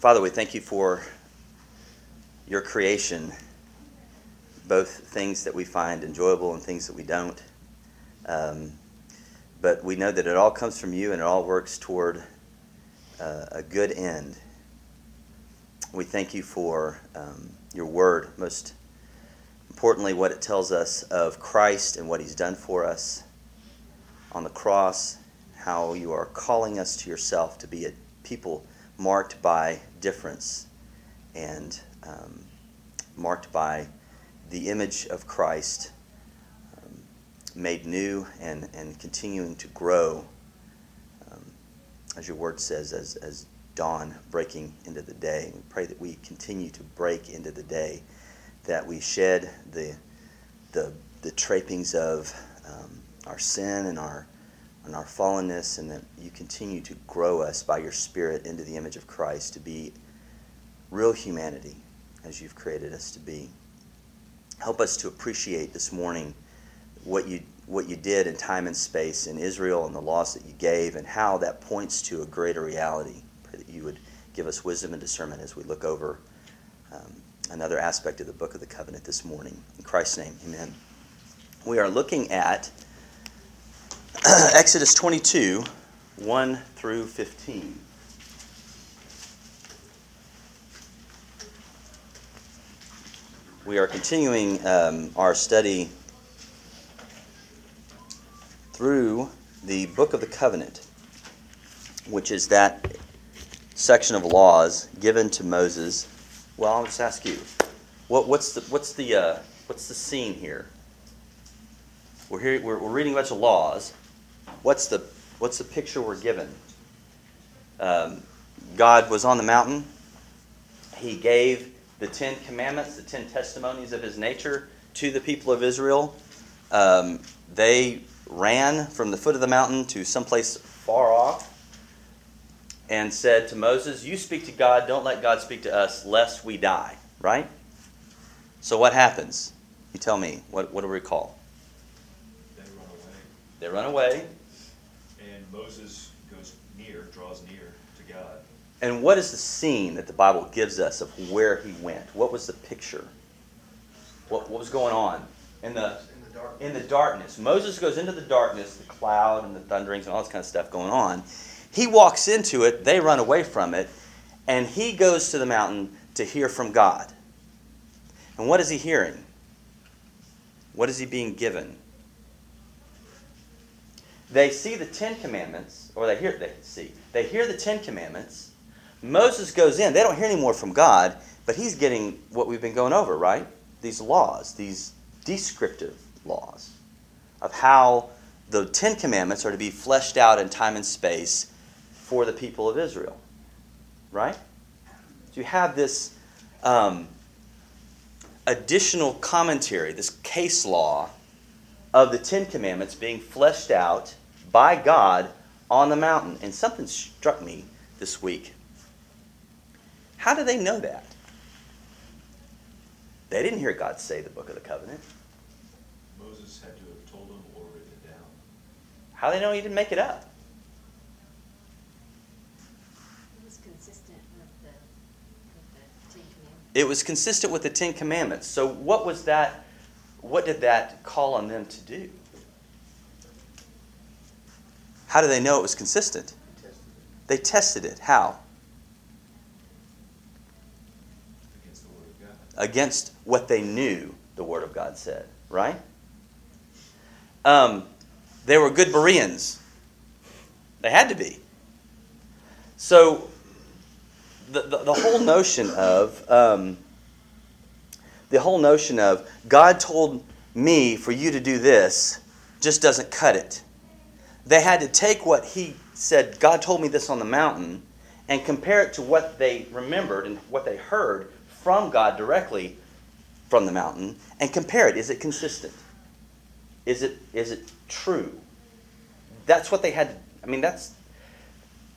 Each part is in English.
Father, we thank you for your creation, both things that we find enjoyable and things that we don't. Um, but we know that it all comes from you and it all works toward uh, a good end. We thank you for um, your word, most importantly, what it tells us of Christ and what he's done for us on the cross, how you are calling us to yourself to be a people marked by difference and um, marked by the image of Christ um, made new and, and continuing to grow, um, as your word says, as, as dawn breaking into the day. We pray that we continue to break into the day, that we shed the, the, the trappings of um, our sin and our and our fallenness, and that you continue to grow us by your Spirit into the image of Christ to be real humanity as you've created us to be. Help us to appreciate this morning what you what you did in time and space in Israel and the laws that you gave and how that points to a greater reality. Pray that you would give us wisdom and discernment as we look over um, another aspect of the book of the covenant this morning. In Christ's name, amen. We are looking at Exodus 22, 1 through 15. We are continuing um, our study through the Book of the Covenant, which is that section of laws given to Moses. Well, I'll just ask you, what, what's the what's the uh, what's the scene here? We're here. We're, we're reading a bunch of laws what's the what's the picture we're given? Um, God was on the mountain. He gave the Ten Commandments, the Ten Testimonies of His nature, to the people of Israel. Um, they ran from the foot of the mountain to someplace far off and said to Moses, You speak to God, don't let God speak to us, lest we die. Right? So what happens? You tell me. What, what do we call? They run away. They run away. Moses goes near, draws near to God. And what is the scene that the Bible gives us of where he went? What was the picture? What, what was going on in the in the, in the darkness? Moses goes into the darkness, the cloud and the thunderings and all this kind of stuff going on. He walks into it, they run away from it, and he goes to the mountain to hear from God. And what is he hearing? What is he being given? They see the Ten Commandments, or they hear they see they hear the Ten Commandments. Moses goes in. They don't hear any more from God, but he's getting what we've been going over, right? These laws, these descriptive laws of how the Ten Commandments are to be fleshed out in time and space for the people of Israel, right? So you have this um, additional commentary, this case law of the Ten Commandments being fleshed out by God on the mountain. And something struck me this week. How do they know that? They didn't hear God say the book of the covenant. Moses had to have told them or written it down. How do they know he didn't make it up? It was consistent with the, with the Ten Commandments. It was consistent with the Ten Commandments. So what was that? What did that call on them to do? How do they know it was consistent? They tested it. How? Against the Word of God. Against what they knew the Word of God said, right? Um, they were good Bereans. They had to be. So, the, the, the whole notion of um, the whole notion of God told me for you to do this just doesn't cut it they had to take what he said, God told me this on the mountain, and compare it to what they remembered and what they heard from God directly from the mountain, and compare it. Is it consistent? Is it, is it true? That's what they had. I mean, that's.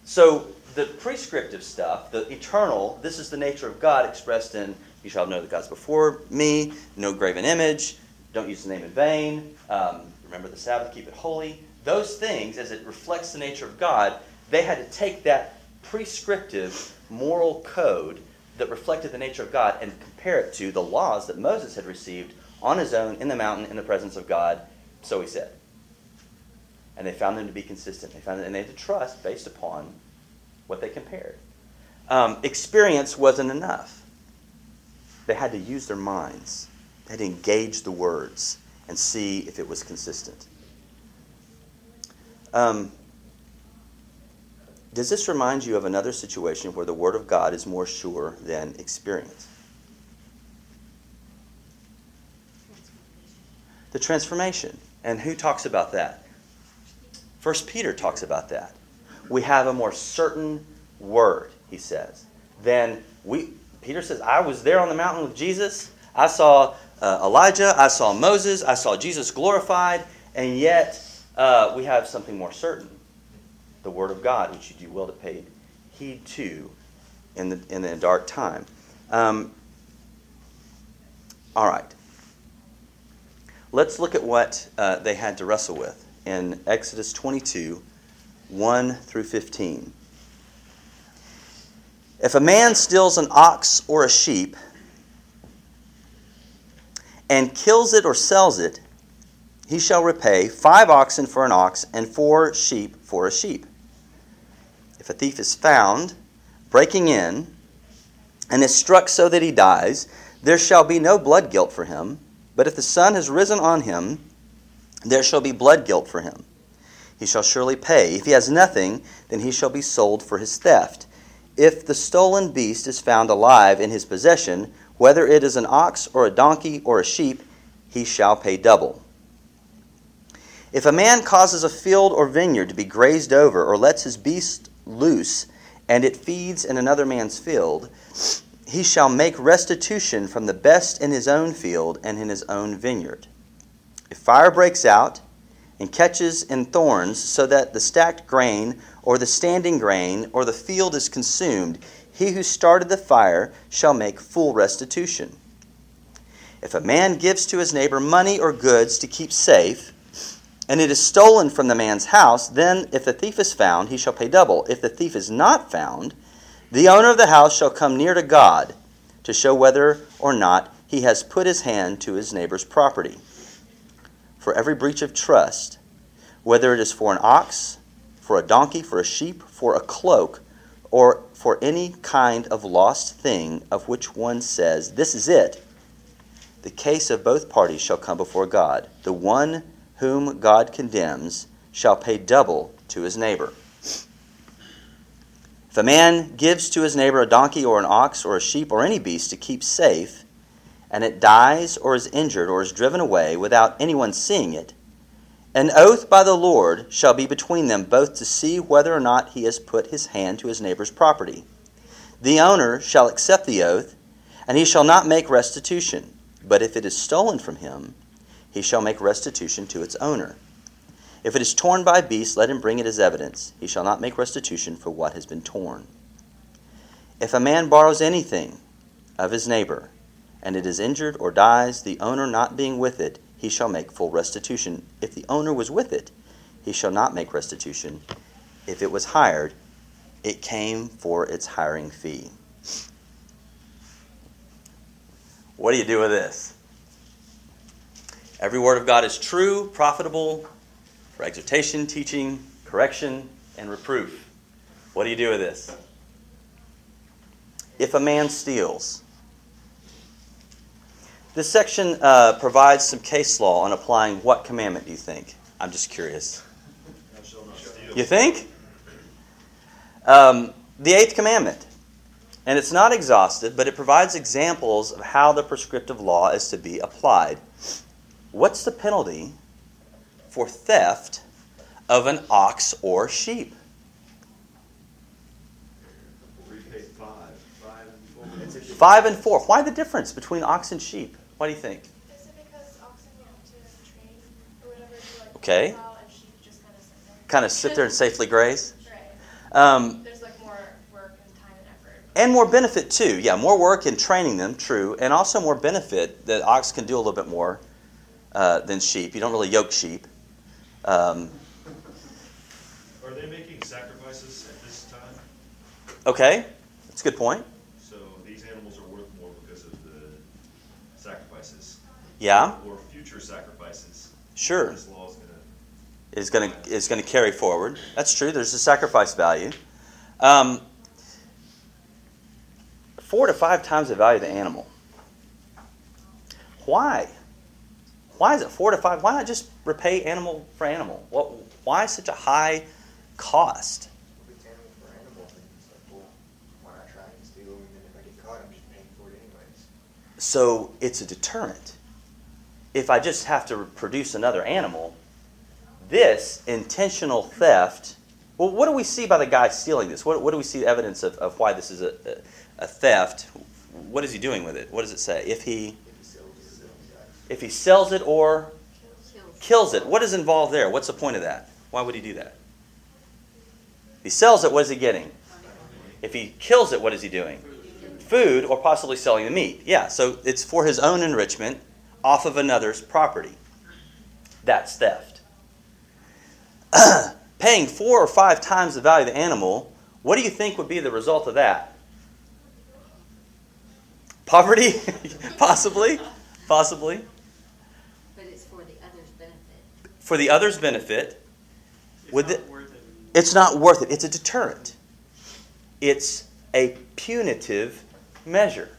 So the prescriptive stuff, the eternal, this is the nature of God expressed in you shall know the gods before me, no graven image, don't use the name in vain, um, remember the Sabbath, keep it holy those things, as it reflects the nature of God, they had to take that prescriptive moral code that reflected the nature of God and compare it to the laws that Moses had received on his own in the mountain in the presence of God, so he said. And they found them to be consistent. They found it, and they had to trust based upon what they compared. Um, experience wasn't enough. They had to use their minds. They had to engage the words and see if it was consistent. Um, does this remind you of another situation where the Word of God is more sure than experience? The transformation. And who talks about that? First Peter talks about that. We have a more certain word, he says, than we. Peter says, I was there on the mountain with Jesus. I saw uh, Elijah. I saw Moses. I saw Jesus glorified. And yet, uh, we have something more certain the Word of God, which you do well to pay heed to in the, in the dark time. Um, all right. Let's look at what uh, they had to wrestle with in Exodus 22 1 through 15. If a man steals an ox or a sheep and kills it or sells it, he shall repay five oxen for an ox and four sheep for a sheep. If a thief is found breaking in and is struck so that he dies, there shall be no blood guilt for him. But if the sun has risen on him, there shall be blood guilt for him. He shall surely pay. If he has nothing, then he shall be sold for his theft. If the stolen beast is found alive in his possession, whether it is an ox or a donkey or a sheep, he shall pay double. If a man causes a field or vineyard to be grazed over, or lets his beast loose, and it feeds in another man's field, he shall make restitution from the best in his own field and in his own vineyard. If fire breaks out and catches in thorns, so that the stacked grain, or the standing grain, or the field is consumed, he who started the fire shall make full restitution. If a man gives to his neighbor money or goods to keep safe, and it is stolen from the man's house, then if the thief is found, he shall pay double. If the thief is not found, the owner of the house shall come near to God to show whether or not he has put his hand to his neighbor's property. For every breach of trust, whether it is for an ox, for a donkey, for a sheep, for a cloak, or for any kind of lost thing of which one says, This is it, the case of both parties shall come before God. The one whom God condemns shall pay double to his neighbor. If a man gives to his neighbor a donkey or an ox or a sheep or any beast to keep safe, and it dies or is injured or is driven away without anyone seeing it, an oath by the Lord shall be between them both to see whether or not he has put his hand to his neighbor's property. The owner shall accept the oath, and he shall not make restitution. But if it is stolen from him, he shall make restitution to its owner. If it is torn by beasts, let him bring it as evidence. He shall not make restitution for what has been torn. If a man borrows anything of his neighbor, and it is injured or dies, the owner not being with it, he shall make full restitution. If the owner was with it, he shall not make restitution. If it was hired, it came for its hiring fee. What do you do with this? Every word of God is true, profitable for exhortation, teaching, correction, and reproof. What do you do with this? If a man steals, this section uh, provides some case law on applying what commandment do you think? I'm just curious. You think? Um, the eighth commandment. And it's not exhaustive, but it provides examples of how the prescriptive law is to be applied. What's the penalty for theft of an ox or sheep? Five and four. Why the difference between ox and sheep? What do you think? Is it because oxen have to train or whatever to like Okay. and sheep just kind of sit there? Kind of sit there and safely graze? Right. Um, There's like more work and time and effort. and more benefit too. Yeah, more work in training them, true, and also more benefit that ox can do a little bit more uh, than sheep. You don't really yoke sheep. Um, Are they making sacrifices at this time? Okay, that's a good point. So these animals are worth more because of the sacrifices Yeah, or future sacrifices. sure. This law is going to is going to carry forward. That's true. There's a sacrifice value. Um, four to five times the value of the animal. Why? Why is it four to five? Why not just repay animal for animal? What? Why such a high cost? If it's animal for animal, then it's like, well, why not try and steal them, and then if I get caught, I'm just paying for it anyways. So it's a deterrent. If I just have to produce another animal, this intentional theft. Well, what do we see by the guy stealing this? What, what do we see evidence of, of why this is a, a, a theft? What is he doing with it? What does it say? If he If he sells it, then he dies. If he sells it or Kills. it, what is involved there? What's the point of that? Why would he do that? If he sells it, what is he getting? If he kills it, what is he doing? Food or possibly selling the meat. Yeah, so it's for his own enrichment off of another's property. That's theft. Paying four or five times the value of the animal, what do you think would be the result of that? Poverty? possibly? Possibly. But it's for the other's benefit. For the other's benefit, It's Would not it. it's not worth it. It's a deterrent. It's a punitive measure.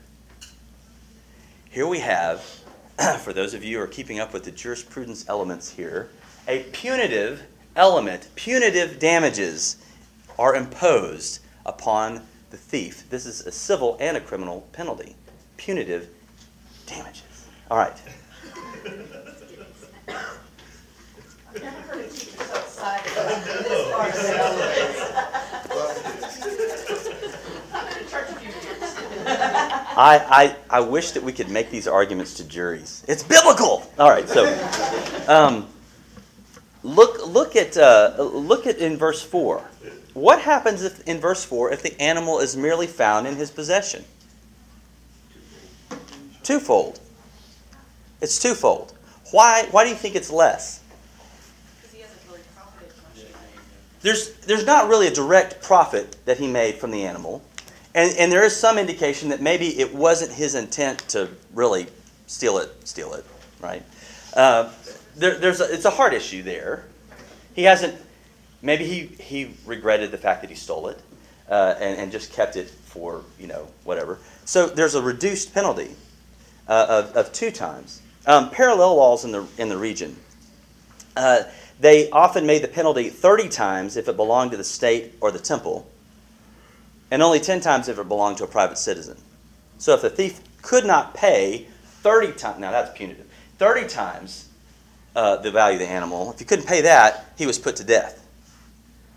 Here we have, for those of you who are keeping up with the jurisprudence elements here, a punitive element, punitive damages are imposed upon the thief. This is a civil and a criminal penalty. Punitive damages. All right. I, I, I wish that we could make these arguments to juries. It's biblical. All right, so um, look look at uh, look at in verse four. What happens if in verse four if the animal is merely found in his possession? Twofold. It's twofold. Why why do you think it's less? Because he hasn't really profited much. There's there's not really a direct profit that he made from the animal. And, and there is some indication that maybe it wasn't his intent to really steal it, steal it, right? Uh, there, there's a, it's a hard issue there. He hasn't, maybe he, he regretted the fact that he stole it uh, and, and just kept it for, you know, whatever. So there's a reduced penalty uh, of, of two times. Um, parallel laws in the, in the region. They often made the penalty 30 times if it belonged to the state or the temple and only 10 times if it belonged to a private citizen. So if the thief could not pay 30 times, now that's punitive, 30 times uh, the value of the animal, if he couldn't pay that, he was put to death.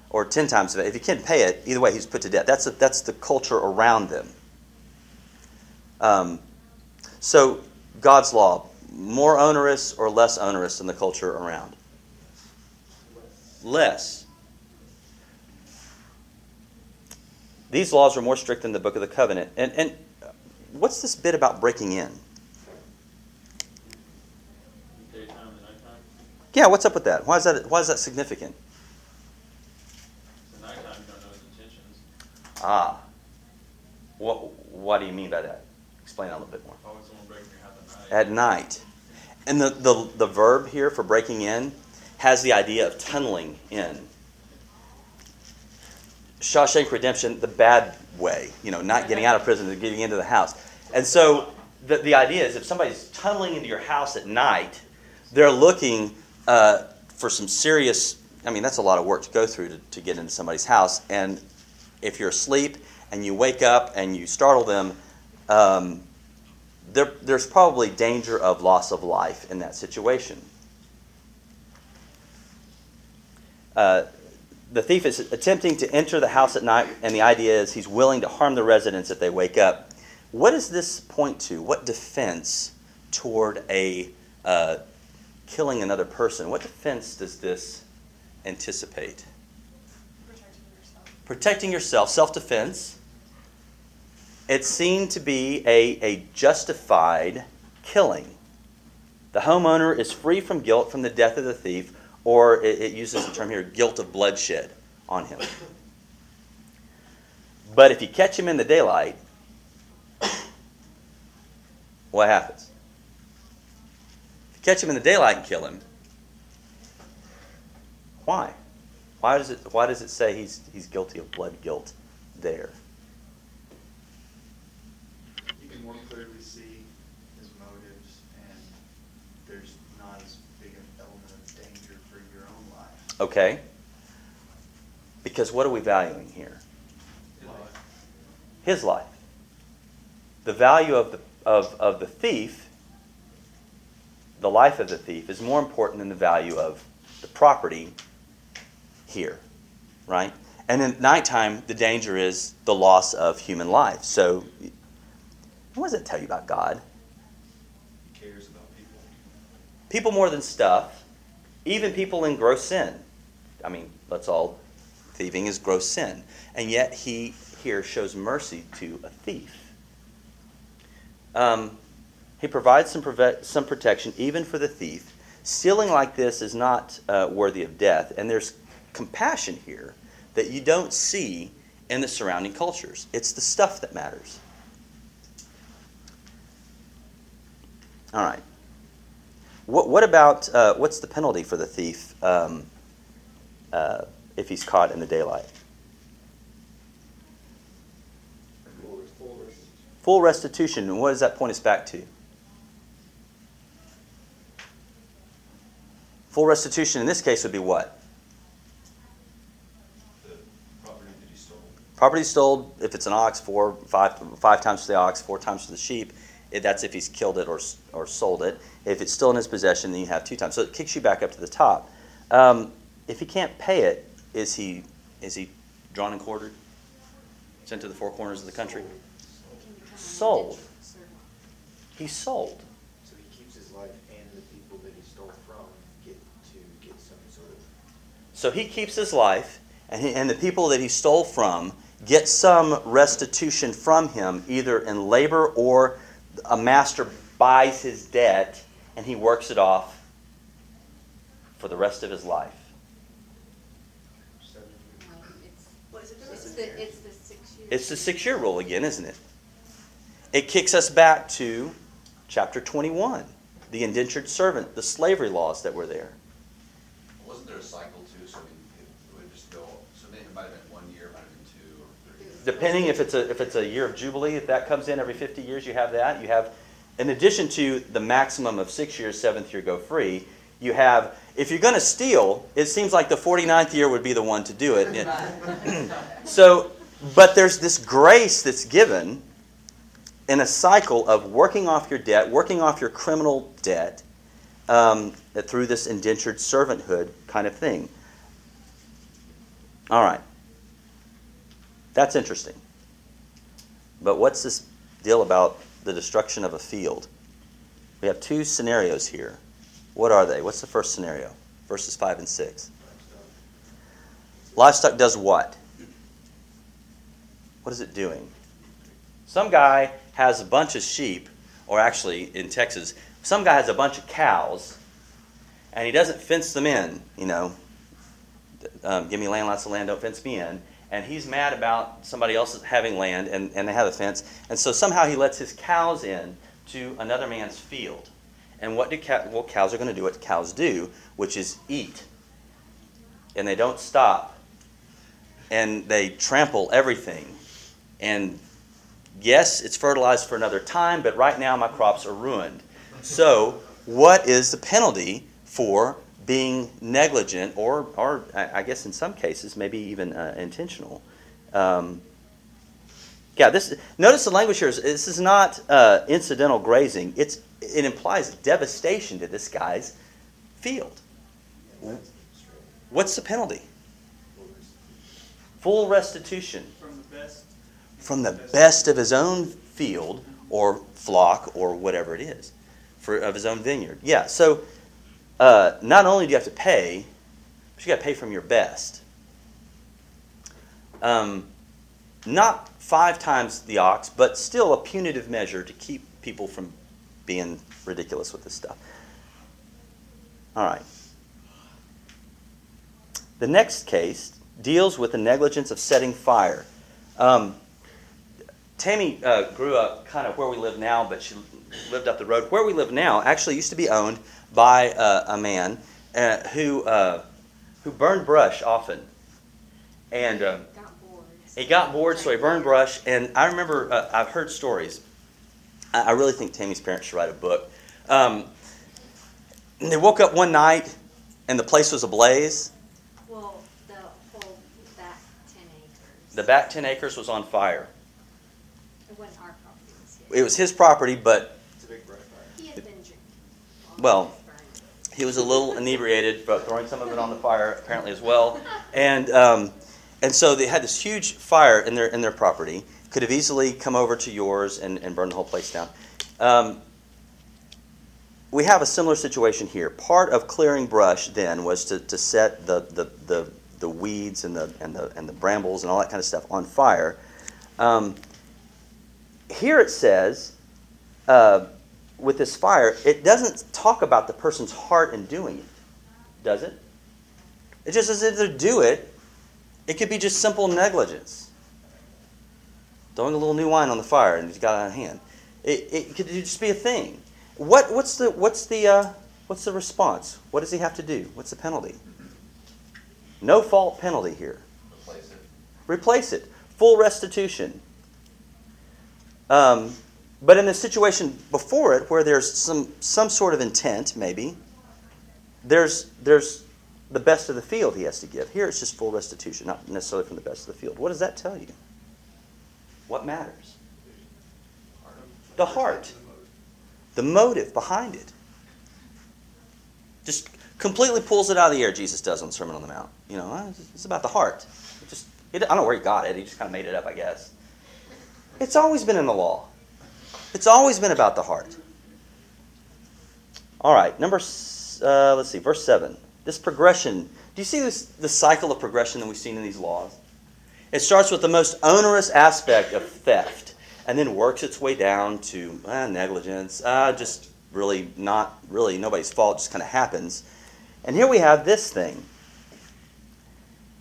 Or 10 times of it. If he couldn't pay it, either way, he was put to death. That's, a, that's the culture around them. Um, so, God's law, more onerous or less onerous than the culture around? Less. These laws are more strict than the Book of the Covenant. And, and what's this bit about breaking in? Daytime and nighttime. Yeah, what's up with that? Why is that, why is that significant? Nighttime, you don't know his intentions. Ah. What, what do you mean by that? Explain that a little bit more. Why would someone break in your house at night? At night. And the, the, the verb here for breaking in has the idea of tunneling in. Shawshank Redemption, the bad way, you know, not getting out of prison and getting into the house. And so the, the idea is if somebody's tunneling into your house at night, they're looking uh, for some serious, I mean, that's a lot of work to go through to, to get into somebody's house. And if you're asleep and you wake up and you startle them, um, there, there's probably danger of loss of life in that situation. Uh, the thief is attempting to enter the house at night, and the idea is he's willing to harm the residents if they wake up. What does this point to? What defense toward a uh, killing another person? What defense does this anticipate? Protecting yourself. Protecting yourself, self defense. It's seen to be a, a justified killing. The homeowner is free from guilt from the death of the thief, or it, it uses the term here, guilt of bloodshed on him. But if you catch him in the daylight, what happens? If you catch him in the daylight and kill him, why? Why does it why does it say he's he's guilty of blood guilt there? You can more clearly see his motives, and there's not as big an element of danger for your own life. Okay? Because what are we valuing here? His life. The value of the of, of the thief, the life of the thief, is more important than the value of the property here. Right? And in nighttime, the danger is the loss of human life. So what does it tell you about God? He cares about people. people more than stuff, even people in gross sin. I mean, let's all, thieving is gross sin. And yet he here shows mercy to a thief. Um, he provides some, some protection even for the thief. Stealing like this is not uh, worthy of death, and there's compassion here that you don't see in the surrounding cultures. It's the stuff that matters. All right. What, what about uh, what's the penalty for the thief um, uh, if he's caught in the daylight? Full, restitution. And what does that point us back to? Full restitution in this case would be what? The property that he stole. Property stole, if it's an ox, four, five, five times for the ox, four times for the sheep. It, that's if he's killed it or, or sold it. If it's still in his possession, then you have two times. So it kicks you back up to the top. Um, if he can't pay it, is he is he drawn and quartered? Sent to the four corners of the country? It can become an Sold. He's sold. So he keeps his life and the people that he stole from get to get some sort of So he keeps his life, and, he, and the people that he stole from get some restitution from him, either in labor or a master buys his debt and he works it off for the rest of his life. seven years. No, it's, What is it? it's the, it's the six years. It's the six year rule again, isn't it? It kicks us back to chapter 21, the indentured servant, the slavery laws that were there. Wasn't there a cycle too, so I mean, it would just go, so it might have been one year, it might have been two or three. depending if it's a if it's a year of jubilee if that comes in every 50 years you have that you have in addition to the maximum of six years seventh year go free you have if you're going to steal it seems like the 49th year would be the one to do it so but there's this grace that's given in a cycle of working off your debt working off your criminal debt um, through this indentured servanthood kind of thing all right that's interesting. But what's this deal about the destruction of a field? We have two scenarios here. What are they? What's the first scenario? Verses 5 and 6. Livestock does what? What is it doing? Some guy has a bunch of sheep, or actually in Texas, some guy has a bunch of cows, and he doesn't fence them in, you know. Um, give me land, lots of land, don't fence me in and he's mad about somebody else having land and, and they have a fence. And so somehow he lets his cows in to another man's field. And what do cow, well, cows are going to do what cows do, which is eat. And they don't stop. And they trample everything. And yes, it's fertilized for another time, but right now my crops are ruined. So, what is the penalty for being negligent, or, or I guess in some cases, maybe even uh, intentional. Um, yeah, this. Notice the language here. Is, this is not uh, incidental grazing. It's it implies devastation to this guy's field. What's the penalty? Full restitution. Full restitution From the best. from the best of his own field or flock or whatever it is, for of his own vineyard. Yeah. So uh, not only do you have to pay, but you got to pay from your best. Um, not five times the ox, but still a punitive measure to keep people from being ridiculous with this stuff. All right. The next case deals with the negligence of setting fire. Um, Tammy uh, grew up kind of where we live now, but she lived up the road. Where we live now actually used to be owned by uh, a man uh, who uh, who burned brush often, and Got bored. he got bored, so he burned brush. And I remember uh, I've heard stories. I, I really think Tammy's parents should write a book. Um, and they woke up one night, and the place was ablaze. Well, the whole back ten acres. The back ten acres was on fire. It wasn't our property. it was his. It was his property, but It's a big brush fire. He had been drinking. Well, he was he was a little inebriated, but throwing some of it on the fire apparently as well. And um, and so they had this huge fire in their in their property. Could have easily come over to yours and, and burned the whole place down. Um, we have a similar situation here. Part of clearing brush then was to, to set the, the, the, the weeds and the, and, the, and the brambles and all that kind of stuff on fire. Um, here it says, uh, with this fire, it doesn't talk about the person's heart in doing it, does it? It just says either do it, it could be just simple negligence. Throwing a little new wine on the fire and he's got it on hand. It, it could just be a thing. What, what's the, what's, the, uh, what's the response? What does he have to do? What's the penalty? No fault penalty here. Replace it. Replace it. Full restitution. Um, but in the situation before it, where there's some, some sort of intent, maybe, there's, there's the best of the field he has to give. Here it's just full restitution, not necessarily from the best of the field. What does that tell you? What matters? The heart. The motive behind it. Just completely pulls it out of the air, Jesus does on the Sermon on the Mount. You know, it's about the heart. It just, it, I don't know where he got it. He just kind of made it up, I guess. It's always been in the law. It's always been about the heart. All right, number, uh, let's see, verse 7. This progression. Do you see this, the cycle of progression that we've seen in these laws? It starts with the most onerous aspect of theft and then works its way down to uh, negligence, uh, just really not really nobody's fault, just kind of happens. And here we have this thing.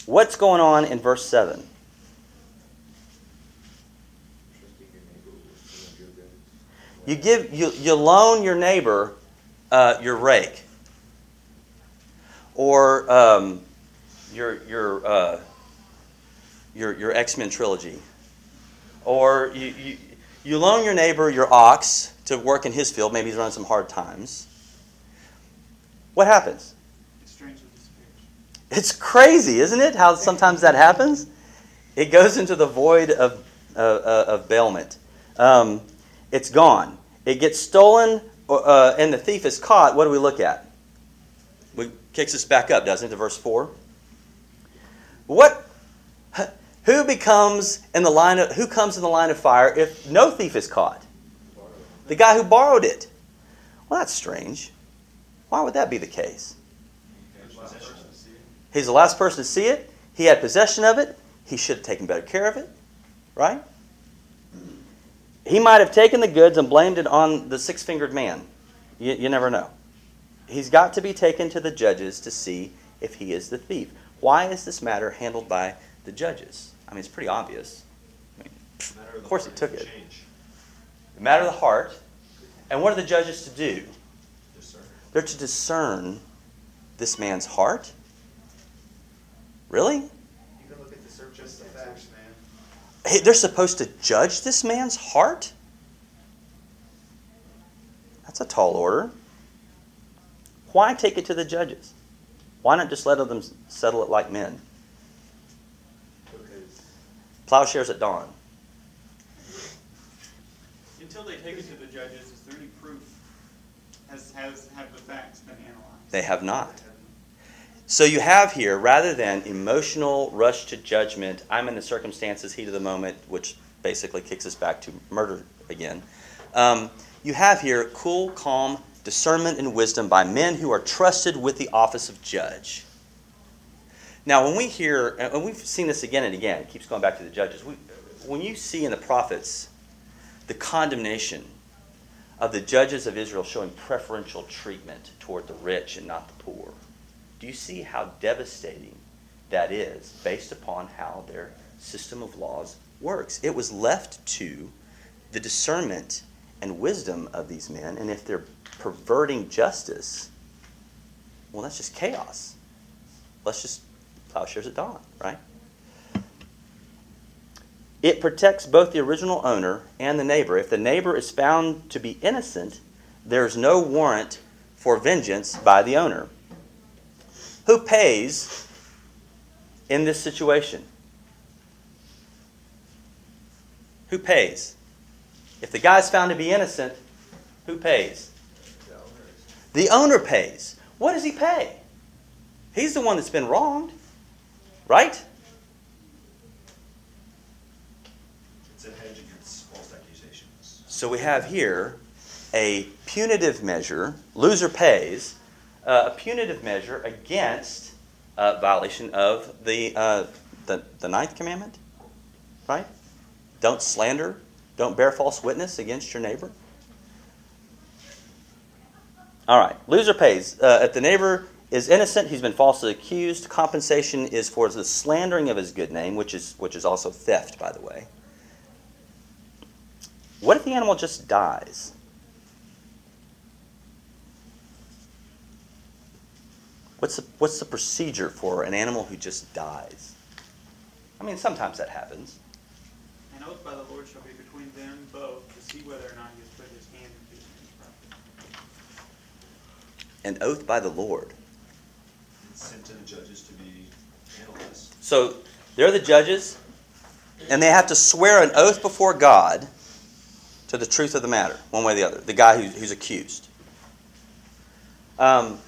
What's going on in verse 7? Trusting your neighbor with some of your goods. You give you, you loan your neighbor uh, your rake or um, your your uh, your your X Men trilogy, or you, you you loan your neighbor your ox to work in his field. Maybe he's running some hard times. What happens? It strangely disappears. It's crazy, isn't it? How sometimes that happens. It goes into the void of uh, uh, of bailment. Um, it's gone. It gets stolen, uh, and the thief is caught. What do we look at? We kicks us back up, doesn't it, to verse four? What? Who becomes in the line of who comes in the line of fire if no thief is caught? The guy who borrowed it. Well, that's strange. Why would that be the case? It. He's the last person to see it. He had possession of it. He should have taken better care of it, right? He might have taken the goods and blamed it on the six fingered man. You, you never know. He's got to be taken to the judges to see if he is the thief. Why is this matter handled by the judges? I mean, it's pretty obvious. I mean, Matter Of course he took it. Change. the matter of the heart. And what are the judges to do? Discern. They're to discern this man's heart. Really? You can look at the search just the facts, man. Hey, they're supposed to judge this man's heart? That's a tall order. Why take it to the judges? Why not just let them settle it like men? Because Plowshares at dawn. Until they take it to the judges, is there any proof? Has, has, have the facts been analyzed? They have not. So you have here, rather than emotional rush to judgment, I'm in the circumstances, heat of the moment, which basically kicks us back to murder again. Um, you have here cool, calm discernment and wisdom by men who are trusted with the office of judge. Now, when we hear, and we've seen this again and again, it keeps going back to the judges. We, when you see in the prophets the condemnation of the judges of Israel showing preferential treatment toward the rich and not the poor, do you see how devastating that is based upon how their system of laws works. It was left to the discernment and wisdom of these men, and if they're perverting justice, well, that's just chaos. Let's just plowshares at dawn, right? It protects both the original owner and the neighbor. If the neighbor is found to be innocent, there's no warrant for vengeance by the owner. Who pays in this situation? Who pays? If the guy's found to be innocent, who pays? The owner pays. What does he pay? He's the one that's been wronged, right? It's a hedge against false accusations. So we have here a punitive measure, loser pays, uh, a punitive measure against uh, violation of the, uh, the, the ninth commandment, right? Don't slander, don't bear false witness against your neighbor. All right, loser pays. Uh, if the neighbor is innocent, he's been falsely accused. Compensation is for the slandering of his good name, which is which is also theft, by the way. What if the animal just dies? What's the, what's the procedure for an animal who just dies? I mean, sometimes that happens. An oath by the Lord shall be between them both to see whether or not he has put his hand in his property. An oath by the Lord. Sent to the judges to be analyzed. So they're the judges, and they have to swear an oath before God to the truth of the matter, one way or the other. The guy who's, who's accused. Um,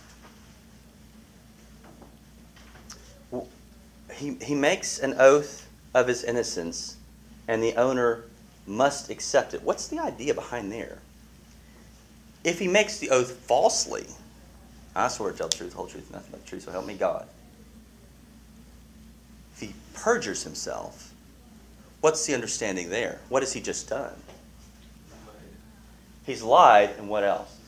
he, he makes an oath of his innocence, and the owner must accept it. What's the idea behind there? If he makes the oath falsely, I swear to tell the truth, the whole truth, nothing but the truth, so help me God. If he perjures himself, what's the understanding there? What has he just done? He's lied, and what else?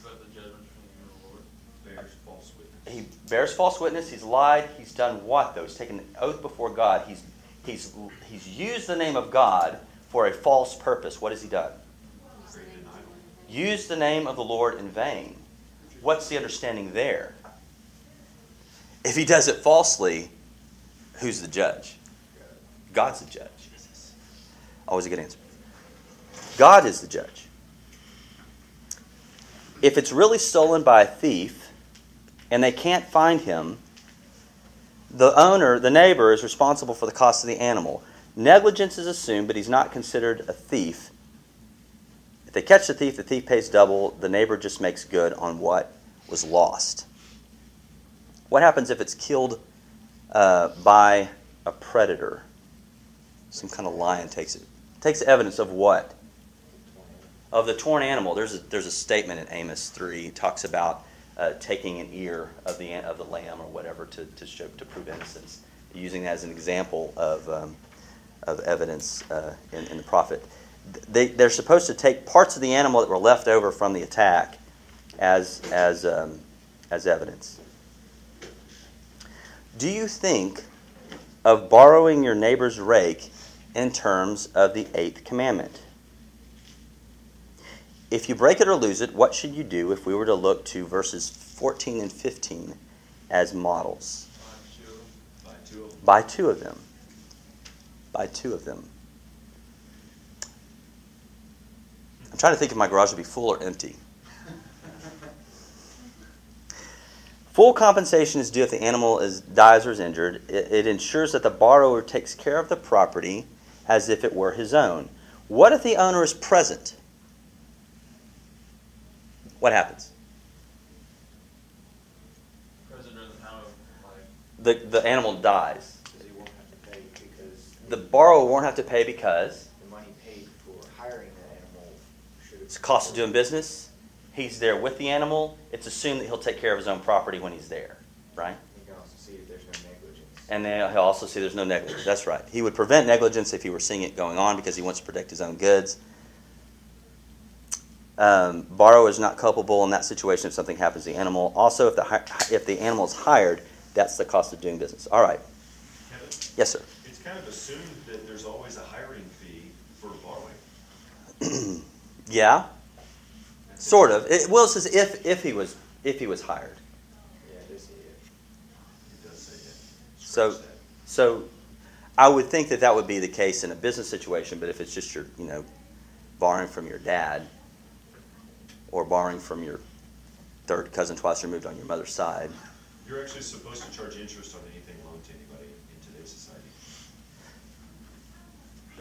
Bears false witness. He bears false witness. He's lied. He's done what though? He's taken an oath before God. He's he's he's used the name of God for a false purpose. What has he done? Used the name of the Lord in vain. What's the understanding there? If he does it falsely, who's the judge? God's the judge. Always a good answer. God is the judge. If it's really stolen by a thief and they can't find him, the owner, the neighbor, is responsible for the cost of the animal. Negligence is assumed, but he's not considered a thief. If they catch the thief, the thief pays double. The neighbor just makes good on what was lost. What happens if it's killed uh, by a predator? Some kind of lion takes it. Takes evidence of what? Of the torn animal. There's a, there's a statement in Amos 3. It talks about uh, taking an ear of the, of the lamb or whatever to, to, show, to prove innocence, using that as an example of, um, of evidence uh, in, in the prophet. They, they're supposed to take parts of the animal that were left over from the attack as, as, um, as evidence. Do you think of borrowing your neighbor's rake in terms of the eighth commandment? If you break it or lose it, what should you do if we were to look to verses 14 and 15 as models? By two of them. By two of them. By two of them. I'm trying to think if my garage would be full or empty. Full compensation is due if the animal is dies or is injured. It, it ensures that the borrower takes care of the property as if it were his own. What if the owner is present? What happens? The town of, like, The, the animal dies. He won't have to pay because The borrower won't have to pay because the money paid for hiring that animal should have. It's the cost of doing business. He's there with the animal. It's assumed that he'll take care of his own property when he's there, right? You can also see if there's no negligence. And then he'll also see there's no negligence. That's right. He would prevent negligence if he were seeing it going on because he wants to protect his own goods. Um, borrower is not culpable in that situation if something happens to the animal. Also, if the hi- if the animal is hired, that's the cost of doing business. All right. Kevin, Yes, sir. it's kind of assumed that there's always a hiring fee Yeah, sort of. It, well, it says if if he was if he was hired. So so I would think that that would be the case in a business situation. But if it's just your you know borrowing from your dad or borrowing from your third cousin twice removed on your mother's side, You're actually supposed to charge interest on anything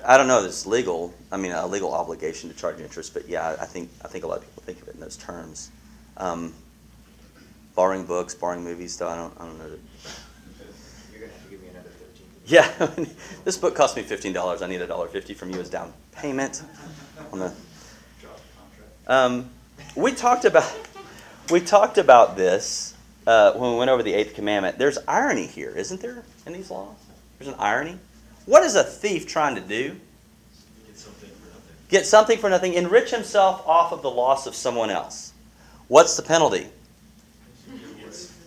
I don't know if it's legal. I mean, a legal obligation to charge interest, but yeah, I think I think a lot of people think of it in those terms. Um, borrowing books, borrowing movies, though I don't I don't know. You're gonna have to give me another thirteen. yeah, this book cost me fifteen dollars. I need a dollar fifty from you as down payment on the. Um, we talked about we talked about this uh, when we went over the eighth commandment. There's irony here, isn't there, in these laws? There's an irony. What is a thief trying to do? Get something for nothing. Get something for nothing, enrich himself off of the loss of someone else. What's the penalty?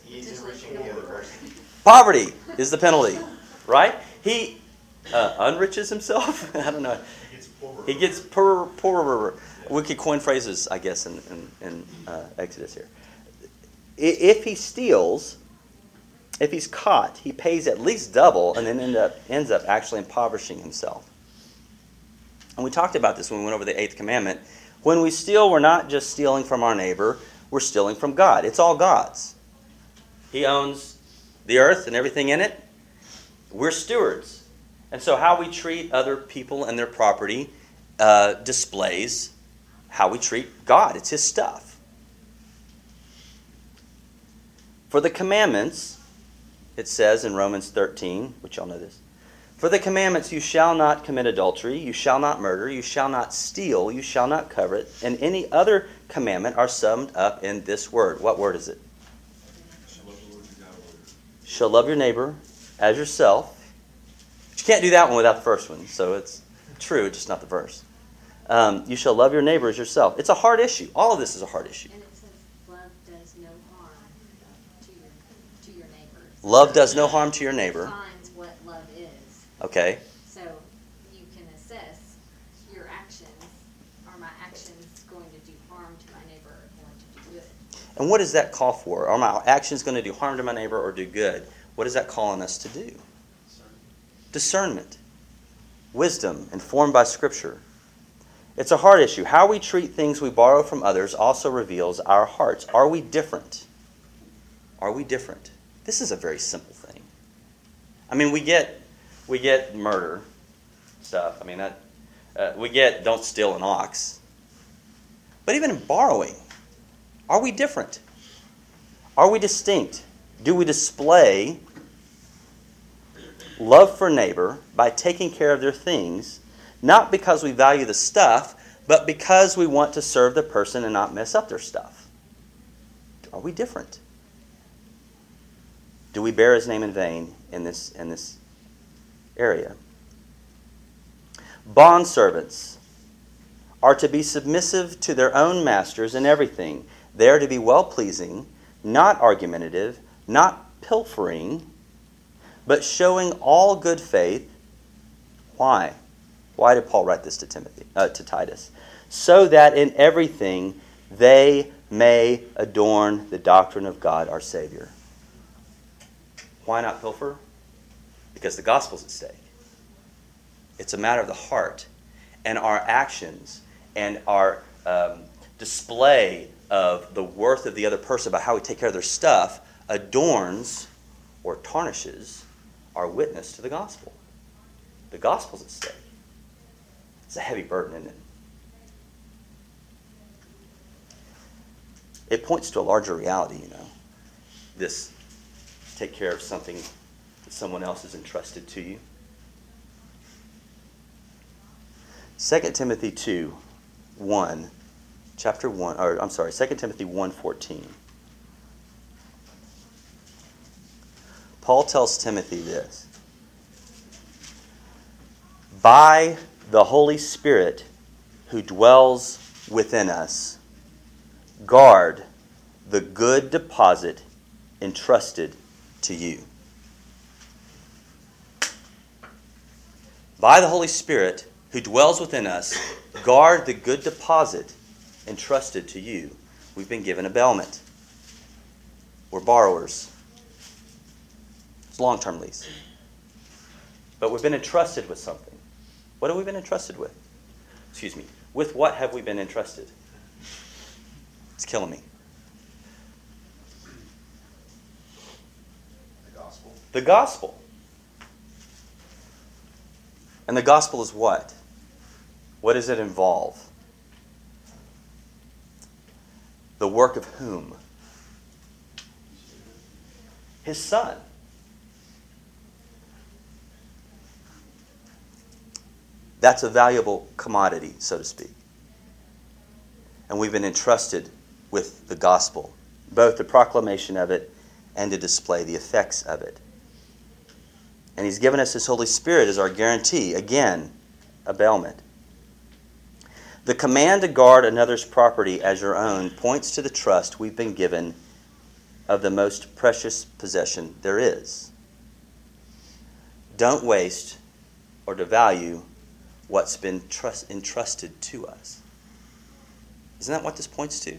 He's enriching the other person. Poverty is the penalty, right? He uh, unriches himself. I don't know. he gets poorer. He gets poorer, poorer. We could coin phrases, I guess, in, in, in uh, Exodus here. If he steals, if he's caught, he pays at least double and then end up, ends up actually impoverishing himself. And we talked about this when we went over the eighth commandment. When we steal, we're not just stealing from our neighbor, we're stealing from God. It's all God's. He owns the earth and everything in it. We're stewards. And so, how we treat other people and their property uh, displays how we treat God. It's His stuff. For the commandments, it says in Romans 13, which y'all know this. For the commandments, you shall not commit adultery, you shall not murder, you shall not steal, you shall not covet, and any other commandment are summed up in this word. What word is it? Shall love your neighbor as yourself. But you can't do that one without the first one, so it's true, just not the verse. Um, you shall love your neighbor as yourself. It's a hard issue. All of this is a hard issue. And it says, love does no harm to your, to your neighbors. Love does no harm to your neighbor. Defines what love is. Okay. So you can assess your actions. Are my actions going to do harm to my neighbor or going to do good? And what does that call for? Are my actions going to do harm to my neighbor or do good? What is that calling us to do? Discernment, wisdom, informed by Scripture. It's a hard issue. How we treat things we borrow from others also reveals our hearts. Are we different? Are we different? This is a very simple thing. I mean, we get we get murder stuff. I mean, that uh, we get don't steal an ox. But even in borrowing, are we different? Are we distinct? Do we display love for neighbor by taking care of their things, not because we value the stuff, but because we want to serve the person and not mess up their stuff? Are we different? Do we bear his name in vain in this, in this area? Bond servants are to be submissive to their own masters in everything. They are to be well pleasing, not argumentative, not pilfering, but showing all good faith. Why? Why did Paul write this to Timothy, uh, to Titus? So that in everything they may adorn the doctrine of God our Savior. Why not pilfer? Because the gospel's at stake. It's a matter of the heart, and our actions and our um, display of the worth of the other person about how we take care of their stuff adorns or tarnishes our witness to the gospel. The gospel's at stake. It's a heavy burden, isn't it? It points to a larger reality, you know. This take care of something that someone else has entrusted to you. 2 Timothy 2, 1, chapter 1, or I'm sorry, 2 Timothy 1, 14. Paul tells Timothy this By the Holy Spirit who dwells within us, guard the good deposit entrusted to you. By the Holy Spirit who dwells within us, guard the good deposit entrusted to you. We've been given a bailment. We're borrowers. It's long term lease. But we've been entrusted with something. What have we been entrusted with? Excuse me. With what have we been entrusted? It's killing me. The gospel. The gospel. And the gospel is what? What does it involve? The work of whom? His son. That's a valuable commodity, so to speak. And we've been entrusted with the gospel, both the proclamation of it and to display the effects of it. And He's given us His Holy Spirit as our guarantee. Again, a bailment. The command to guard another's property as your own points to the trust we've been given of the most precious possession there is. Don't waste or devalue what's been trust, entrusted to us. Isn't that what this points to?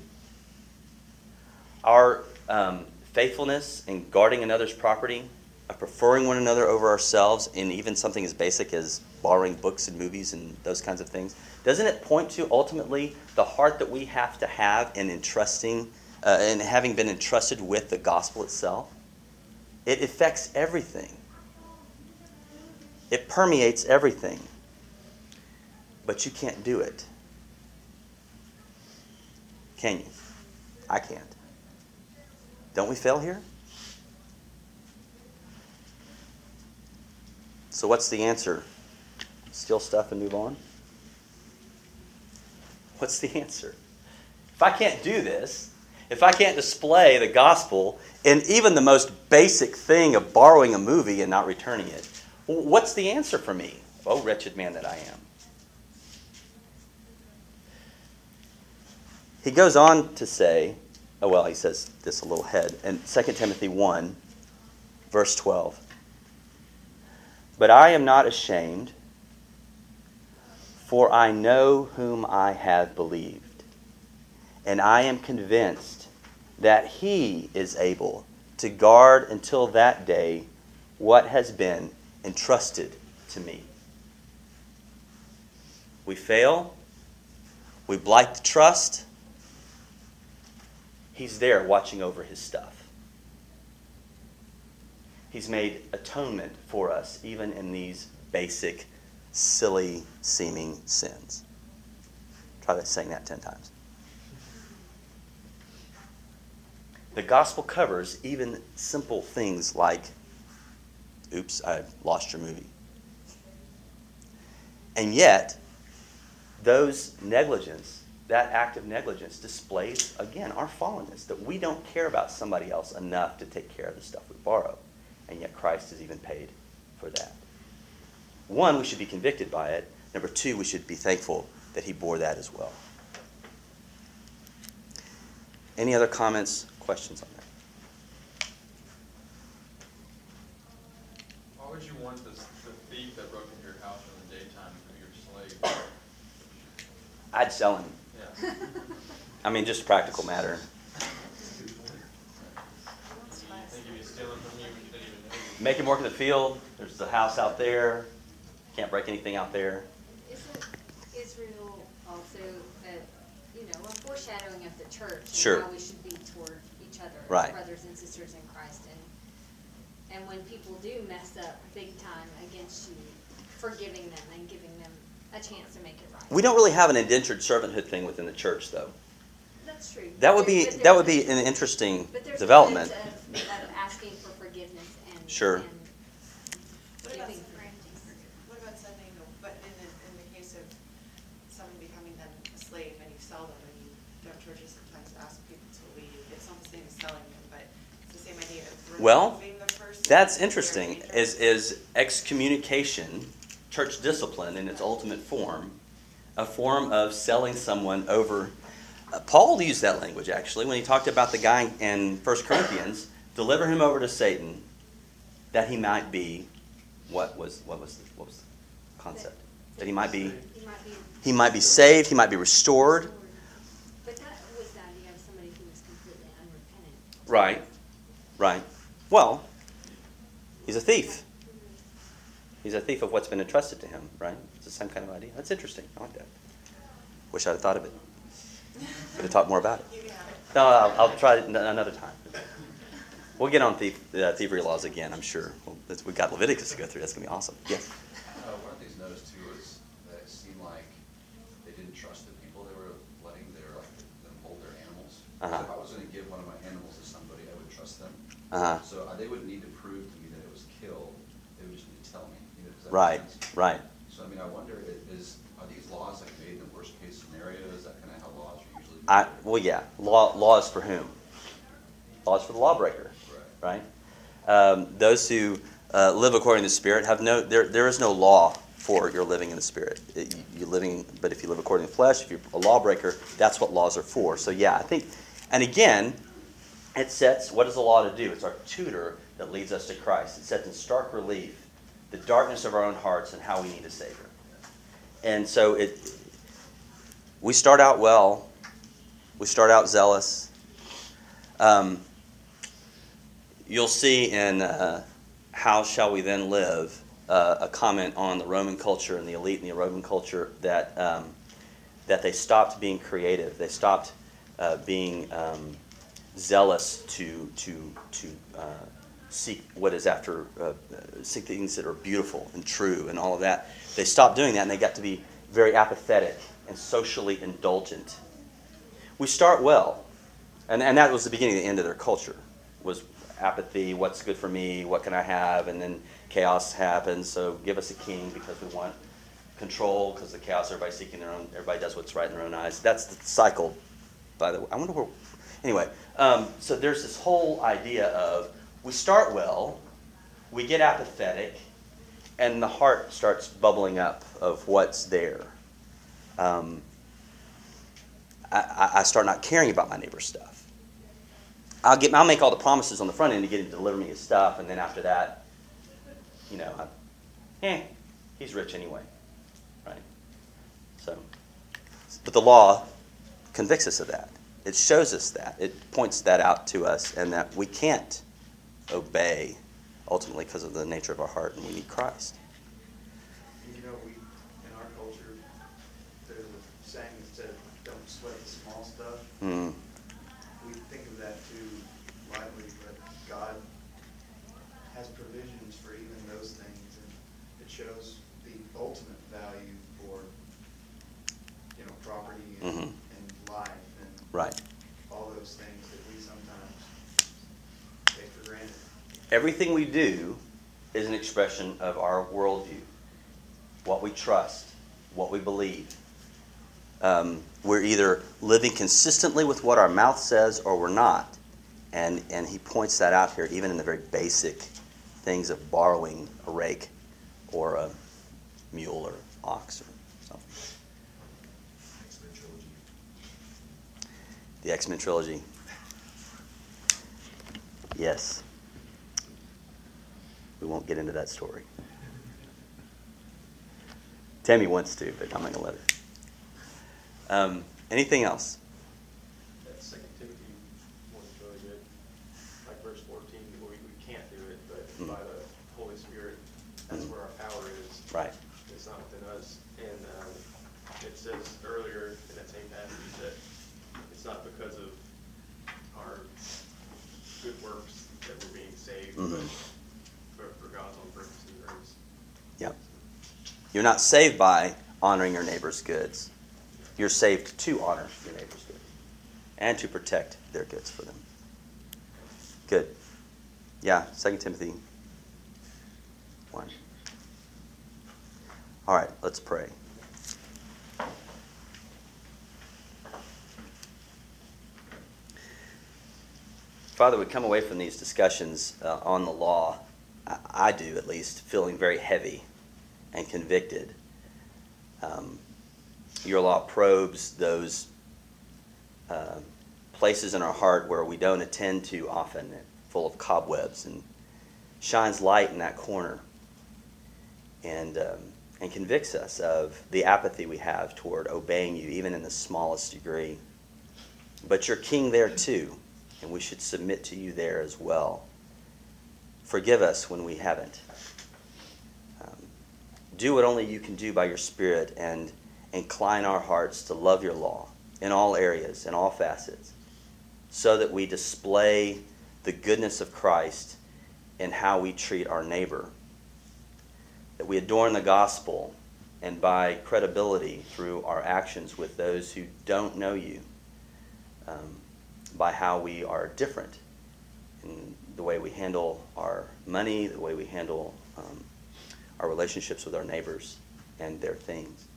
Our um, faithfulness in guarding another's property, of preferring one another over ourselves, in even something as basic as borrowing books and movies and those kinds of things, doesn't it point to ultimately the heart that we have to have in entrusting, uh, in having been entrusted with the gospel itself? It affects everything. It permeates everything. But you can't do it. Can you? I can't. Don't we fail here? So, what's the answer? Steal stuff and move on? What's the answer? If I can't do this, if I can't display the gospel in even the most basic thing of borrowing a movie and not returning it, what's the answer for me? Oh, wretched man that I am. He goes on to say, oh, well, he says this a little ahead, in 2 Timothy 1, verse 12. But I am not ashamed, for I know whom I have believed, and I am convinced that he is able to guard until that day what has been entrusted to me. We fail, we blight the trust. He's there watching over his stuff. He's made atonement for us, even in these basic, silly seeming sins. Try that saying that 10 times. The gospel covers even simple things like, oops, I lost your movie. And yet, those negligence, that act of negligence displays, again, our fallenness, that we don't care about somebody else enough to take care of the stuff we borrow. And yet Christ has even paid for that. One, we should be convicted by it. Number two, we should be thankful that he bore that as well. Any other comments, questions on that? Why would you want this, the thief that broke into your house in the daytime to be your slave? I'd sell him. Yeah. I mean, just practical matter. You think he'd be stealing from you, but you didn't even know. Make him work in the field. There's the house out there. Can't break anything out there. Isn't Israel also that, you know, a foreshadowing of the church? Sure. And how we should be toward each other. Right. Brothers and sisters in Christ. And, and when people do mess up big time against you, forgiving them and giving them a chance to make it right. We don't really have an indentured servanthood thing within the church, though. That's true. That would be that would be an interesting But there's development. Of, of asking for forgiveness. Sure. and What about, giving what about sending, the- but in the, in the case of someone becoming then a slave and you sell them and you, don't churches sometimes ask people to leave, it's not the same as selling them, but it's the same idea of Well, removing the person. That's interesting. Is is excommunication, church discipline in its ultimate form, a form of selling someone over? Uh, Paul used that language actually when he talked about the guy in 1 Corinthians, deliver him over to Satan, that he might be. What was what was the, what was the concept? that he might be He might be. he might be saved, he might be restored. But that was the idea of somebody who was completely unrepentant. Right. Right. Well, he's a thief. He's a thief of what's been entrusted to him, right? It's the same kind of idea. That's interesting. I like that. Wish I'd have thought of it. Could have talked more about it. You can have it. No, I'll, I'll try it another time. We'll get on thief, uh, thievery laws again, I'm sure. Well, that's- We've got Leviticus to go through. That's going to be awesome. Yes. Uh, one of the things noticed too was that it seemed like they didn't trust the people they were letting, were letting them hold their animals. Uh-huh. If I was gonna give one of my animals to somebody, I would trust them. Uh-huh. So uh, they wouldn't need to prove to me that it was killed, they would just need to tell me, you know, does that make Right. Right. So I mean, I wonder, is, are these laws like made in the worst case scenario? Is that kind of how laws are usually? I, well, yeah. Law, laws for whom? Laws for the lawbreaker, Right. Um, those who uh, live according to the Spirit have no. There, there is no law for your living in the Spirit. It, you- you're living, but if you live according to the flesh, if you're a lawbreaker, that's what laws are for. So yeah, I think, and again, it sets what is the law to do? It's our tutor that leads us to Christ. It sets in stark relief the darkness of our own hearts and how we need a Savior. And so it, we start out well. We start out zealous. Um, you'll see in uh, How Shall We Then Live uh, a comment on the Roman culture and the elite in the Roman culture that, um, that they stopped being creative. They stopped uh, being um, zealous to, to, to uh, seek what is after, uh, seek things that are beautiful and true and all of that. They stopped doing that and they got to be very apathetic and socially indulgent. We start well, and, and that was the beginning the end of their culture was apathy what's good for me what can i have and then chaos happens. So give us a king because we want control because the chaos everybody's seeking their own everybody does what's right in their own eyes. That's the cycle by the way. I wonder where anyway um, so there's this whole idea of we start well we get apathetic and the heart starts bubbling up of what's there. Um, I, I- I start not caring about my neighbor's stuff I'll get I'll make all the promises on the front end to get him to deliver me his stuff, and then after that, you know, I, eh, he's rich anyway, right? So, but the law convicts us of that. It shows us that. It points that out to us, and that we can't obey ultimately because of the nature of our heart, and we need Christ. You know, we, in our culture, there's a saying that said, don't sweat the small stuff. Mm, We think of that too lightly, but God has provisions for even those things, and it shows the ultimate value for, you know, property and, Mhm. and life and right. all those things that we sometimes take for granted. Everything we do is an expression of our worldview, what we trust, what we believe. Um, we're either living consistently with what our mouth says or we're not. And, and he points that out here, even in the very basic things of borrowing a rake or a mule or ox or something. X-Men trilogy. The X Men trilogy. Yes. We won't get into that story. Tammy wants to, but I'm not going to let her. Um, anything else? That second Timothy one's really good. Like verse fourteen, we, we can't do it, but Mm. by the Holy Spirit, that's Mm. where our power is. Right. It's not within us. And, um, it says earlier in that same passage that it's not because of our good works that we're being saved, Mhm. for, for God's own purpose and grace. Yep. You're not saved by honoring your neighbor's goods. You're saved to honor your neighbor's goods and to protect their goods for them. Good. Yeah, 2 Timothy 1. All right, let's pray. Father, we come away from these discussions uh, on the law, I, I do at least, feeling very heavy and convicted. Um, your law probes those uh, places in our heart where we don't attend to often, full of cobwebs, and shines light in that corner. And, um, and convicts us of the apathy we have toward obeying you, even in the smallest degree. But you're king there too, and we should submit to you there as well. Forgive us when we haven't. Do what only you can do by your Spirit and incline our hearts to love your law in all areas, in all facets, so that we display the goodness of Christ in how we treat our neighbor. That we adorn the gospel and by credibility through our actions with those who don't know you, um, by how we are different in the way we handle our money, the way we handle um, our relationships with our neighbors and their things.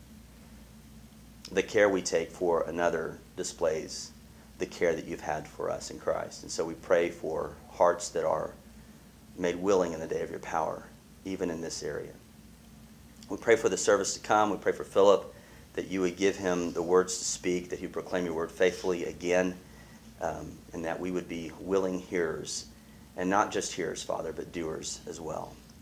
The care we take for another displays the care that you've had for us in Christ. And so we pray for hearts that are made willing in the day of your power, even in this area. We pray for the service to come. We pray for Philip that you would give him the words to speak, that he would proclaim your word faithfully again, um, and that we would be willing hearers, and not just hearers, Father, but doers as well.